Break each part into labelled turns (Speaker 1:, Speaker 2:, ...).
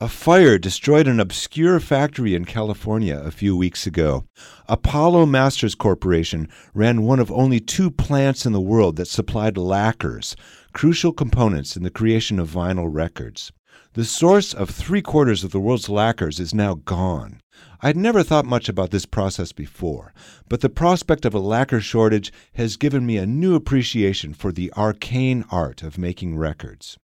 Speaker 1: A fire destroyed an obscure factory in California a few weeks ago. Apollo Masters Corporation ran one of only two plants in the world that supplied lacquers, crucial components in the creation of vinyl records. The source of three quarters of the world's lacquers is now gone. I'd never thought much about this process before, but the prospect of a lacquer shortage has given me a new appreciation for the arcane art of making records.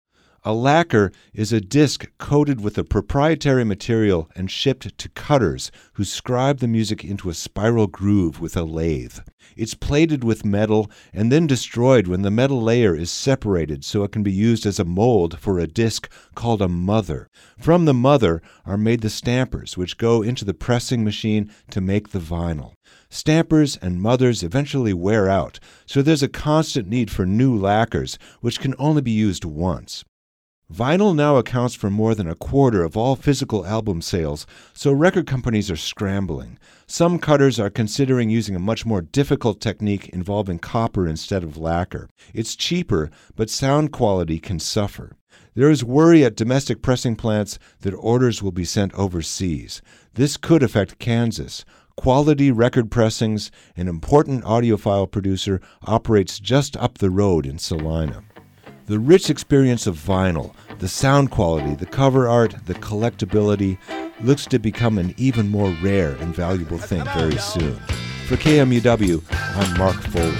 Speaker 1: A lacquer is a disc coated with a proprietary material and shipped to cutters who scribe the music into a spiral groove with a lathe. It's plated with metal and then destroyed when the metal layer is separated so it can be used as a mold for a disc called a mother. From the mother are made the stampers, which go into the pressing machine to make the vinyl. Stampers and mothers eventually wear out, so there's a constant need for new lacquers, which can only be used once. Vinyl now accounts for more than a quarter of all physical album sales, so record companies are scrambling. Some cutters are considering using a much more difficult technique involving copper instead of lacquer. It's cheaper, but sound quality can suffer. There is worry at domestic pressing plants that orders will be sent overseas. This could affect Kansas. Quality Record Pressings, an important audiophile producer, operates just up the road in Salina. The rich experience of vinyl, the sound quality, the cover art, the collectability, looks to become an even more rare and valuable thing very soon. For KMUW, I'm Mark Foley.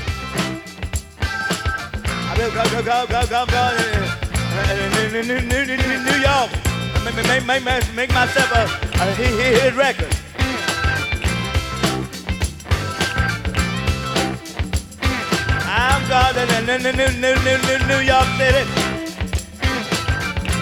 Speaker 2: New York, make, make, make, make myself a, a hit record. I'm going to New, New, New, New, New York City.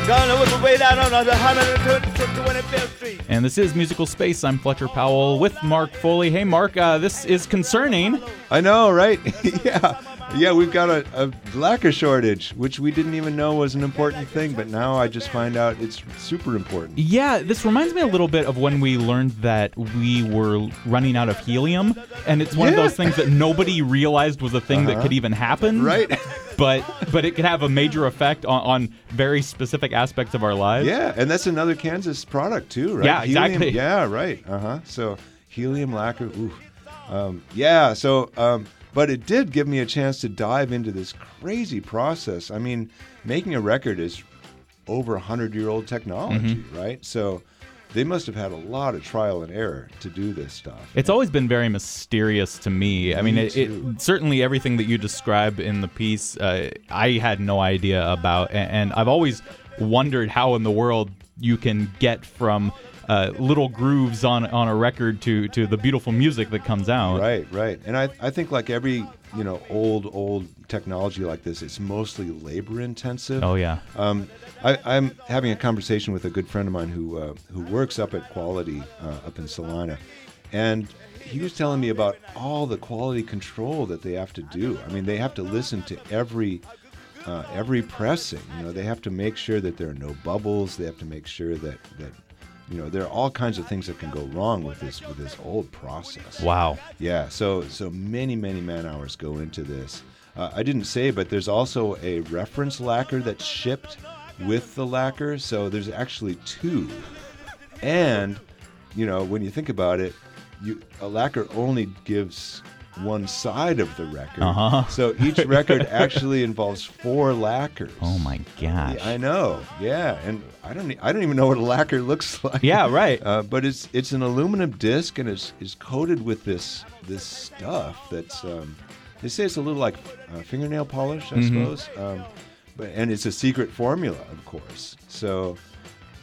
Speaker 2: Gonna whip way down on 125th Street.
Speaker 3: And this is Musical Space. I'm Fletcher Powell with Mark Foley. Hey, Mark, uh, this is concerning.
Speaker 1: I know, right? yeah. Yeah, we've got a, a lacquer shortage, which we didn't even know was an important thing, but now I just find out it's super important.
Speaker 3: Yeah, this reminds me a little bit of when we learned that we were running out of helium, and it's one of those things that nobody realized was a thing that
Speaker 1: Uh-huh.
Speaker 3: could even happen.
Speaker 1: Right?
Speaker 3: But but it could have a major effect on, on very specific aspects of our lives.
Speaker 1: yeah, and that's another Kansas product too, right?
Speaker 3: Yeah,
Speaker 1: Helium-
Speaker 3: exactly.
Speaker 1: yeah, right. Uh huh. So helium lacquer. Ooh. Um, yeah. So, um, but it did give me a chance to dive into this crazy process. I mean, making a record is over a hundred year old technology,
Speaker 3: Mm-hmm.
Speaker 1: right? So. They must have had a lot of trial and error to do this stuff.
Speaker 3: It's always been very mysterious to me. I mean, it, it certainly everything that you describe in the piece, uh, I had no idea about, and, and I've always wondered how in the world you can get from uh, little grooves on on a record to to the beautiful music that comes out.
Speaker 1: Right, right. And I, I think like every, you know, old, old technology like this, it's mostly labor intensive.
Speaker 3: Oh yeah.
Speaker 1: Um, I, I'm having a conversation with a good friend of mine who uh, who works up at Quality uh, up in Salina, and he was telling me about all the quality control that they have to do. I mean, they have to listen to every uh, every pressing. You know, they have to make sure that there are no bubbles. They have to make sure that that you know there are all kinds of things that can go wrong with this with this old process.
Speaker 3: Wow.
Speaker 1: Yeah, so so many many man hours go into this. Uh, I didn't say, but there's also a reference lacquer that's shipped with the lacquer. So there's actually two. And you know, when you think about it, you a lacquer only gives one side of the record.
Speaker 3: Uh-huh.
Speaker 1: So each record actually involves four lacquers.
Speaker 3: Oh my gosh.
Speaker 1: I know, yeah, and I don't, I don't even know what a lacquer looks like.
Speaker 3: Yeah, right.
Speaker 1: Uh, but it's it's an aluminum disc and it's, it's coated with this this stuff that's um, they say it's a little like uh, fingernail polish, I
Speaker 3: Mm-hmm.
Speaker 1: suppose. Um, but and it's a secret formula, of course. So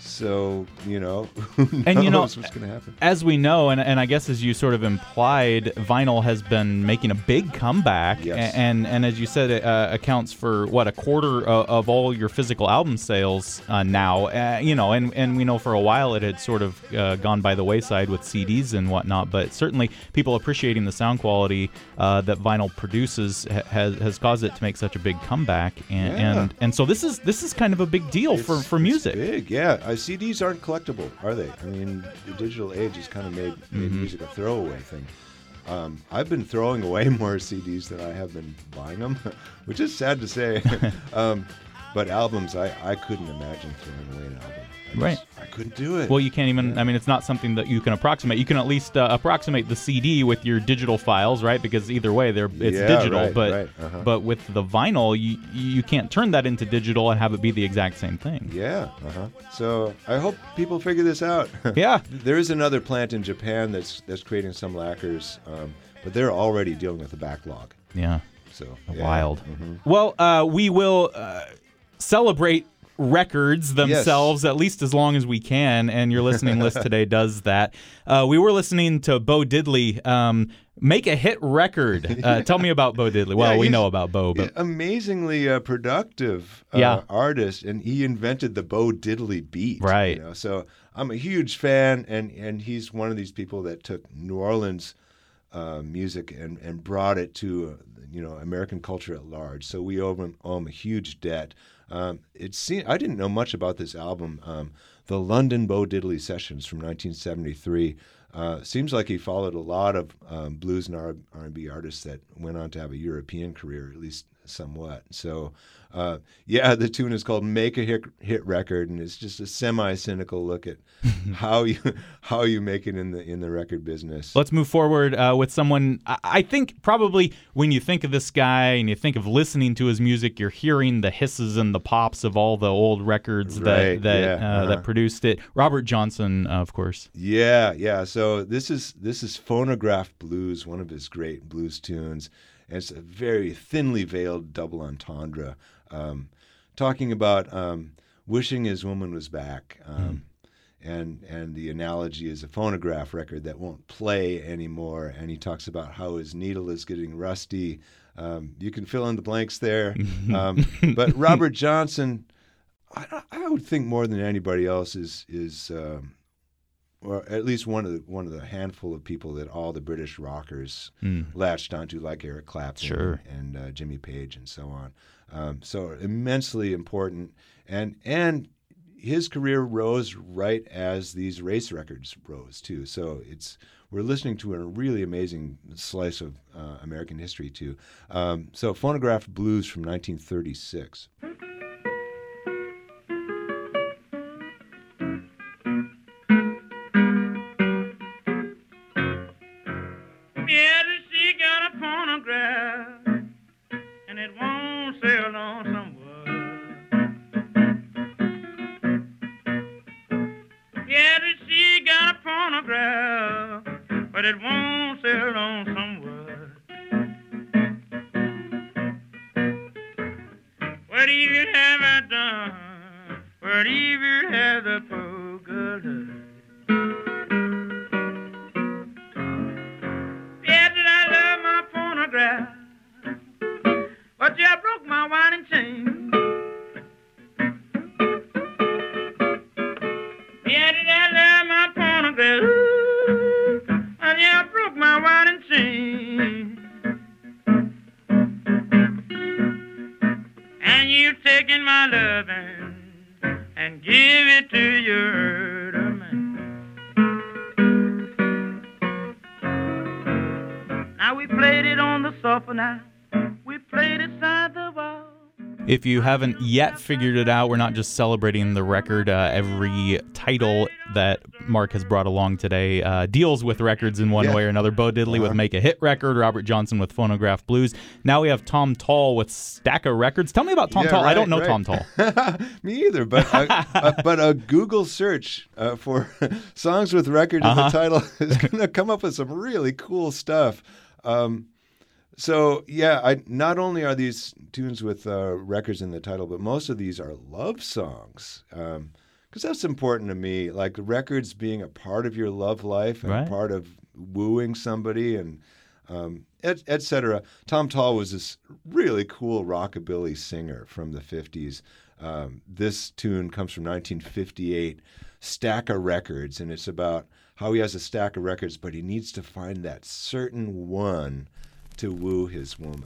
Speaker 1: so you know, who knows
Speaker 3: And, you know,
Speaker 1: what's going to happen?
Speaker 3: As we know, and, and I guess as you sort of implied, vinyl has been making a big comeback,
Speaker 1: Yes.
Speaker 3: and and as you said, it uh, accounts for what a quarter of, of all your physical album sales uh, now. Uh, you know, and and we know for a while it had sort of uh, gone by the wayside with CDs and whatnot, but certainly people appreciating the sound quality uh, that vinyl produces ha- has has caused it to make such a big comeback, and
Speaker 1: Yeah.
Speaker 3: and, and so this is this is kind of a big deal for
Speaker 1: It's-
Speaker 3: for
Speaker 1: it's
Speaker 3: music.
Speaker 1: big, yeah. Uh, CDs aren't collectible, are they? I mean, the digital age has kind of made, made
Speaker 3: Mm-hmm.
Speaker 1: music a throwaway thing. Um, I've been throwing away more CDs than I have been buying them, which is sad to say. um, but albums, I, I couldn't imagine throwing away an album.
Speaker 3: Right.
Speaker 1: I couldn't do it.
Speaker 3: Well, you can't even. I mean, it's not something that you can approximate. You can at least uh, approximate the CD with your digital files, right? Because either way, they're it's
Speaker 1: Yeah,
Speaker 3: digital.
Speaker 1: right,
Speaker 3: but
Speaker 1: right, uh-huh.
Speaker 3: but with the vinyl, you you can't turn that into digital and have it be the exact same thing.
Speaker 1: yeah. Uh-huh. So I hope people figure this out.
Speaker 3: Yeah.
Speaker 1: There is another plant in Japan that's that's creating some lacquers, um, but they're already dealing with the backlog.
Speaker 3: Yeah.
Speaker 1: So yeah.
Speaker 3: Wild.
Speaker 1: Mhm.
Speaker 3: Well, uh, we will uh, celebrate records themselves at least as long as we can, and your listening list today does that. Uh, we were listening to Bo Diddley um, make a hit record. Uh, tell me about Bo Diddley. Well,
Speaker 1: Yeah,
Speaker 3: we know about Bo, but
Speaker 1: amazingly uh, productive uh,
Speaker 3: Yeah.
Speaker 1: artist, and he invented the Bo Diddley beat.
Speaker 3: Right.
Speaker 1: You know? So I'm a huge fan, and and he's one of these people that took New Orleans uh, music and and brought it to uh, you know American culture at large. So we owe him, owe him a huge debt. Um, it seemed I didn't know much about this album. Um, the London Bo Diddley Sessions from 1973. Uh, seems like he followed a lot of um, blues and R- R&B artists that went on to have a European career, at least somewhat. So, uh, yeah, the tune is called "Make a Hit, Hit Record," and it's just a semi-cynical look at how you how you make it in the in the record business.
Speaker 3: Let's move forward uh, with someone. I, think probably when you think of this guy and you think of listening to his music, you're hearing the hisses and the pops of all the old records that
Speaker 1: Right,
Speaker 3: that
Speaker 1: yeah,
Speaker 3: uh,
Speaker 1: uh-huh.
Speaker 3: that produced it. Robert Johnson, uh, of course.
Speaker 1: Yeah, yeah. So this is this is Phonograph Blues, one of his great blues tunes, and it's a very thinly veiled double entendre, um, talking about um, wishing his woman was back, um, and and the analogy is a phonograph record that won't play anymore, and he talks about how his needle is getting rusty. Um, you can fill in the blanks there, um, but Robert Johnson. I, I would think more than anybody else is is um, or at least one of the one of the handful of people that all the British rockers latched onto, like Eric Clapton
Speaker 3: Sure.
Speaker 1: and uh, Jimmy Page and so on. Um, so immensely important, and and his career rose right as these race records rose too. So it's we're listening to a really amazing slice of uh, American history too. Um, so phonograph blues from 1936.
Speaker 2: What do a have
Speaker 3: If you haven't yet figured it out, we're not just celebrating the record. Uh, every title that Mark has brought along today uh, deals with records in one
Speaker 1: Yeah.
Speaker 3: way or another. Bo Diddley with
Speaker 1: Uh-huh.
Speaker 3: Make a Hit Record, Robert Johnson with Phonograph Blues. Now we have Tom Tall with Stack of Records. Tell me about Tom
Speaker 1: Yeah,
Speaker 3: Tall. I don't know
Speaker 1: right,
Speaker 3: Tom. Tall.
Speaker 1: Me either, but a, a, but a Google search uh, for songs with record in
Speaker 3: Uh-huh.
Speaker 1: the title is going to come up with some really cool stuff. Um, so yeah, I not only are these tunes with uh, records in the title, but most of these are love songs. because that's important to me. Like records being a part of your love life and
Speaker 3: Right.
Speaker 1: part of wooing somebody and um, et, et cetera. Tom Tall was this really cool rockabilly singer from the 50s. Um, this tune comes from 1958, Stack of Records, and it's about how he has a stack of records, but he needs to find that certain one to woo his woman.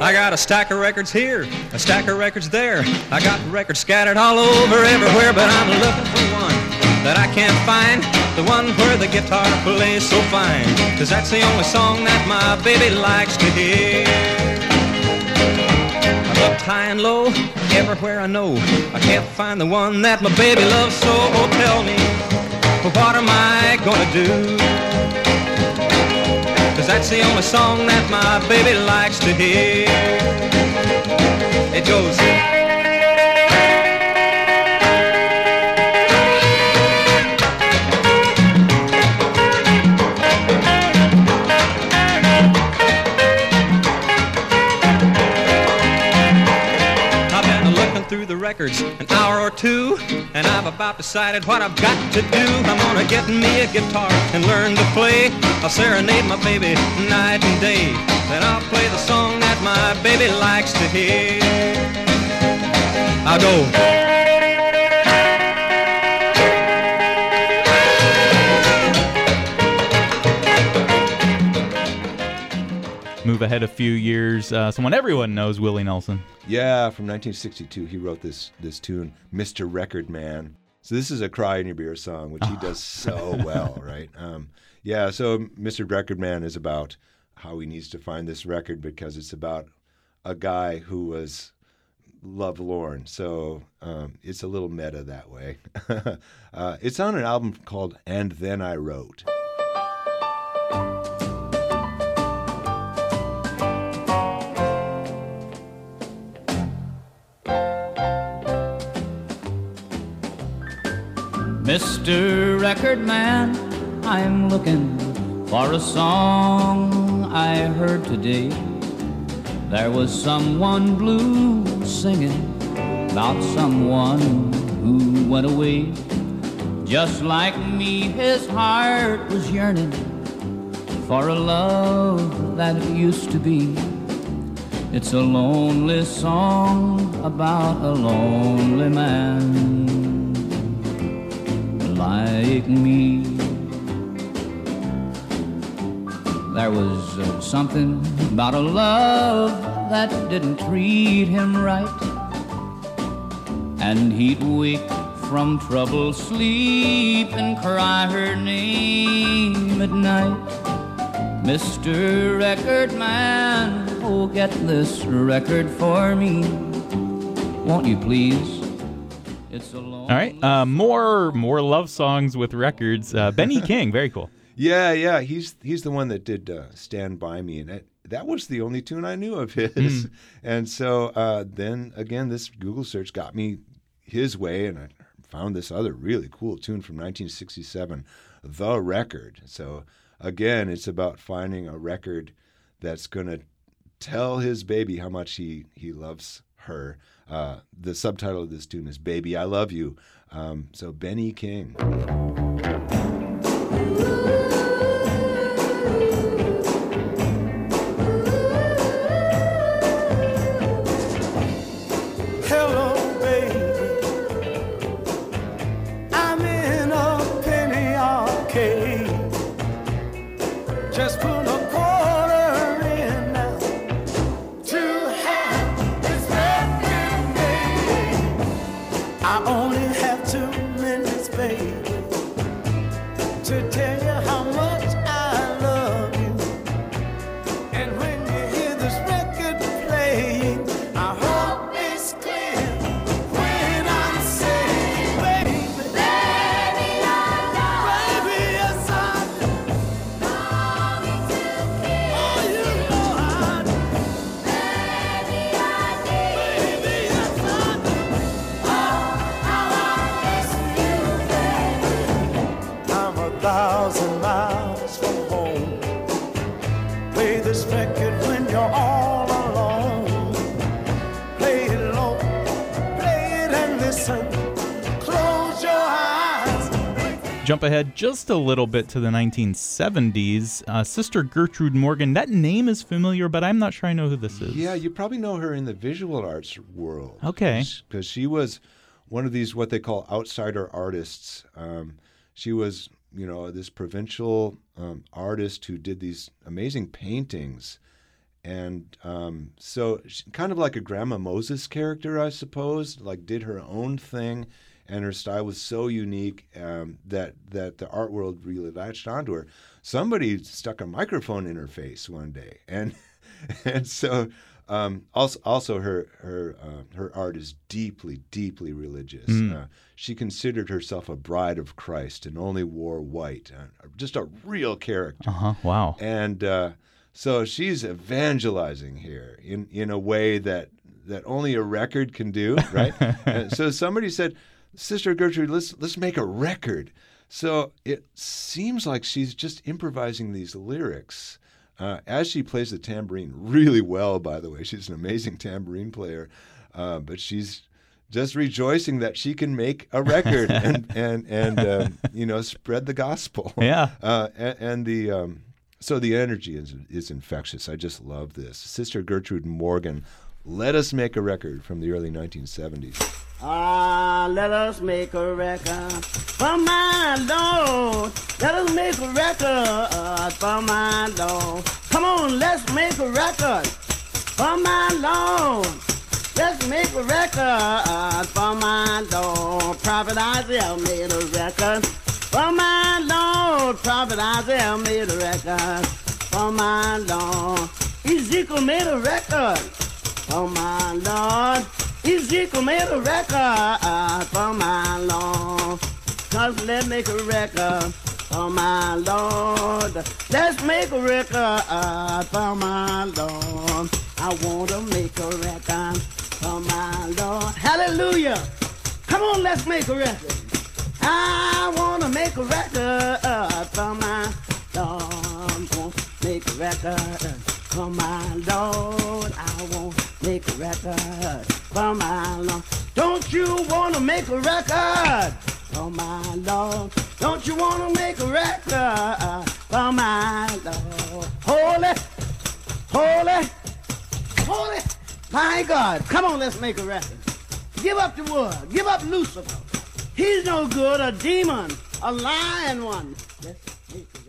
Speaker 4: I got a stack of records here, a stack of records there. I got records scattered all over everywhere, but I'm looking for one that I can't find. The one where the guitar plays so fine. Cause that's the only song that my baby likes to hear. I looked high and low, everywhere I know, I can't find the one that my baby loves so. Oh, tell me, what am I gonna do? That's the only song that my baby likes to hear. It goes. The records an hour or two, and I've about decided what I've got to do. I'm gonna get me a guitar and learn to play. I'll serenade my baby night and day. Then I'll play the song that my baby likes to hear. I'll go.
Speaker 3: Move ahead a few years. Uh, someone everyone knows, Willie Nelson.
Speaker 1: Yeah, from 1962, he wrote this this tune, "Mr. Record Man." So this is a cry in your beer song, which he does so well, right? Um, yeah, so Mr. Record Man is about how he needs to find this record because it's about a guy who was lovelorn. So um, it's a little meta that way. uh, it's on an album called "And Then I Wrote."
Speaker 5: Mr. Record Man, I'm looking for a song I heard today. There was someone blue singing about someone who went away. Just like me, his heart was yearning for a love that it used to be. It's a lonely song about a lonely man like me. There was uh, something about a love that didn't treat him right. And he'd wake from troubled sleep and cry her name at night. Mr. Record Man, oh, get this record for me. Won't you please?
Speaker 3: All right, uh, more more love songs with records. Uh, Benny King, very cool.
Speaker 1: Yeah, yeah, he's he's the one that did uh, "Stand by Me," and that, that was the only tune I knew of his. And so uh, then again, this Google search got me his way, and I found this other really cool tune from 1967, "The Record." So again, it's about finding a record that's going to tell his baby how much he he loves her. Uh, the subtitle of this tune is "Baby, I Love You." Um, so Benny King.
Speaker 3: Jump ahead just a little bit to the 1970s. Uh, Sister Gertrude Morgan. That name is familiar, but I'm not sure I know who this is.
Speaker 1: Yeah, you probably know her in the visual arts world.
Speaker 3: Okay.
Speaker 1: Because she was one of these what they call outsider artists. Um, she was, you know, this provincial um, artist who did these amazing paintings. And um, so, she, kind of like a Grandma Moses character, I suppose, like did her own thing. And her style was so unique um, that that the art world really latched onto her. Somebody stuck a microphone in her face one day, and and so Um, also, also her her uh, her art is deeply, deeply religious.
Speaker 3: Mm.
Speaker 1: Uh, she considered herself a bride of Christ and only wore white. Uh, just a real character.
Speaker 3: Uh huh. Wow.
Speaker 1: And uh, so she's evangelizing here in, in a way that that only a record can do, right? So somebody said, Sister Gertrude, let's let's make a record. So it seems like she's just improvising these lyrics. Uh, as she plays the tambourine really well, by the way, she's an amazing tambourine player. Uh, but she's just rejoicing that she can make a record and and and um, you know spread the gospel.
Speaker 3: Yeah.
Speaker 1: Uh, and, and the um, so the energy is is infectious. I just love this. Sister Gertrude Morgan, let us make a record from the early 1970s.
Speaker 6: Ah, let us make a record for my Lord. Let us make a record for my Lord. Come on, let's make a record for my Lord. Let's make a record for my Lord. Prophet Isaiah made a record for my Lord. Prophet Isaiah made a record for my Lord. Ezekiel made a record for my Lord. Ezekiel made a record for my Lord. Cause let's make a record for my Lord. Let's make a record for my Lord. I want to make a record for my Lord. Hallelujah. Come on, let's make a record. I want to make a record for my Lord. Make a record for my Lord. I want make a record for my Lord. Don't you want to make a record for my Lord? Don't you want to make a record for my Lord? Holy, holy, holy. My God, come on, let's make a record. Give up the world. Give up Lucifer. He's no good. A demon, a lying one. Let's make a.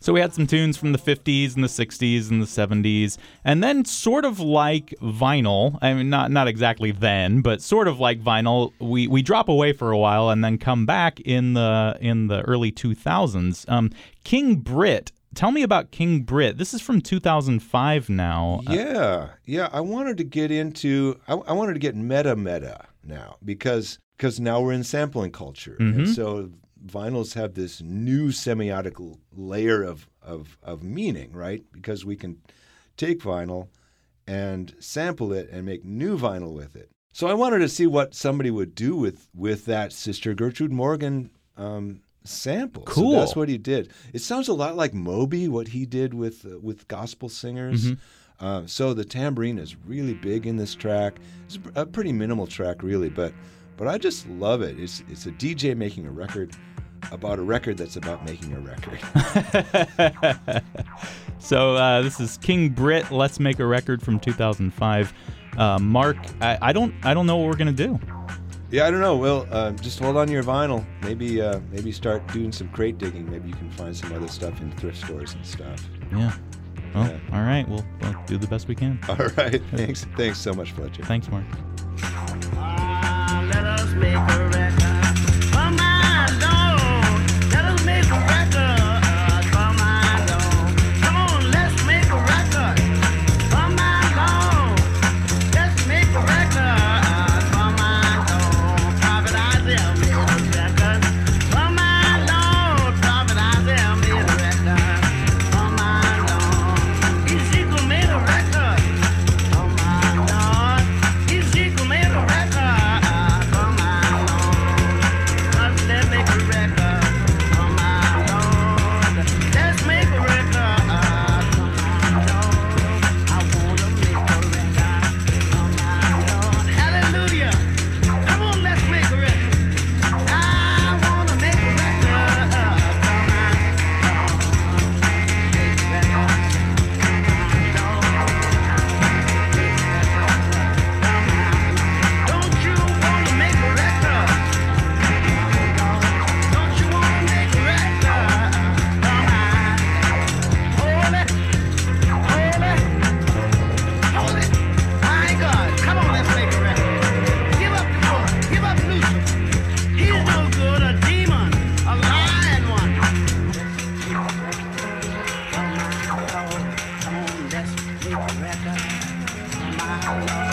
Speaker 3: So we had some tunes from the 50s and the 60s and the 70s, and then sort of like vinyl. I mean, not not exactly then, but sort of like vinyl. We we drop away for a while and then come back in the in the early 2000s. Um, King Britt. Tell me about King Britt. This is from 2005 now. Uh,
Speaker 1: Yeah, yeah. I wanted to get into. I, I wanted to get meta meta now because because now we're in sampling culture, and so vinyls have this new semiotic layer of, of of meaning, right? Because we can take vinyl and sample it and make new vinyl with it. So I wanted to see what somebody would do with with that Sister Gertrude Morgan um, sample. So
Speaker 3: Cool.
Speaker 1: that's what he did. It sounds a lot like Moby, what he did with uh, with gospel singers. Uh, so the tambourine is really big in this track. It's a pretty minimal track, really, but but I just love it. It's it's a DJ making a record about a record that's about making a record.
Speaker 3: So uh, this is King Britt. Let's make a record from 2005. Uh, Mark, I, I don't I don't know what we're gonna do.
Speaker 1: yeah, I don't know. Well, uh, just hold on to your vinyl. Maybe uh, maybe start doing some crate digging. Maybe you can find some other stuff in thrift stores and stuff.
Speaker 3: Yeah. Well,
Speaker 1: Yeah.
Speaker 3: all right. We'll, we'll do the best we can.
Speaker 1: All right. Thanks. Thanks so much, Fletcher.
Speaker 3: Thanks, Mark.
Speaker 6: Let us make a record Bye.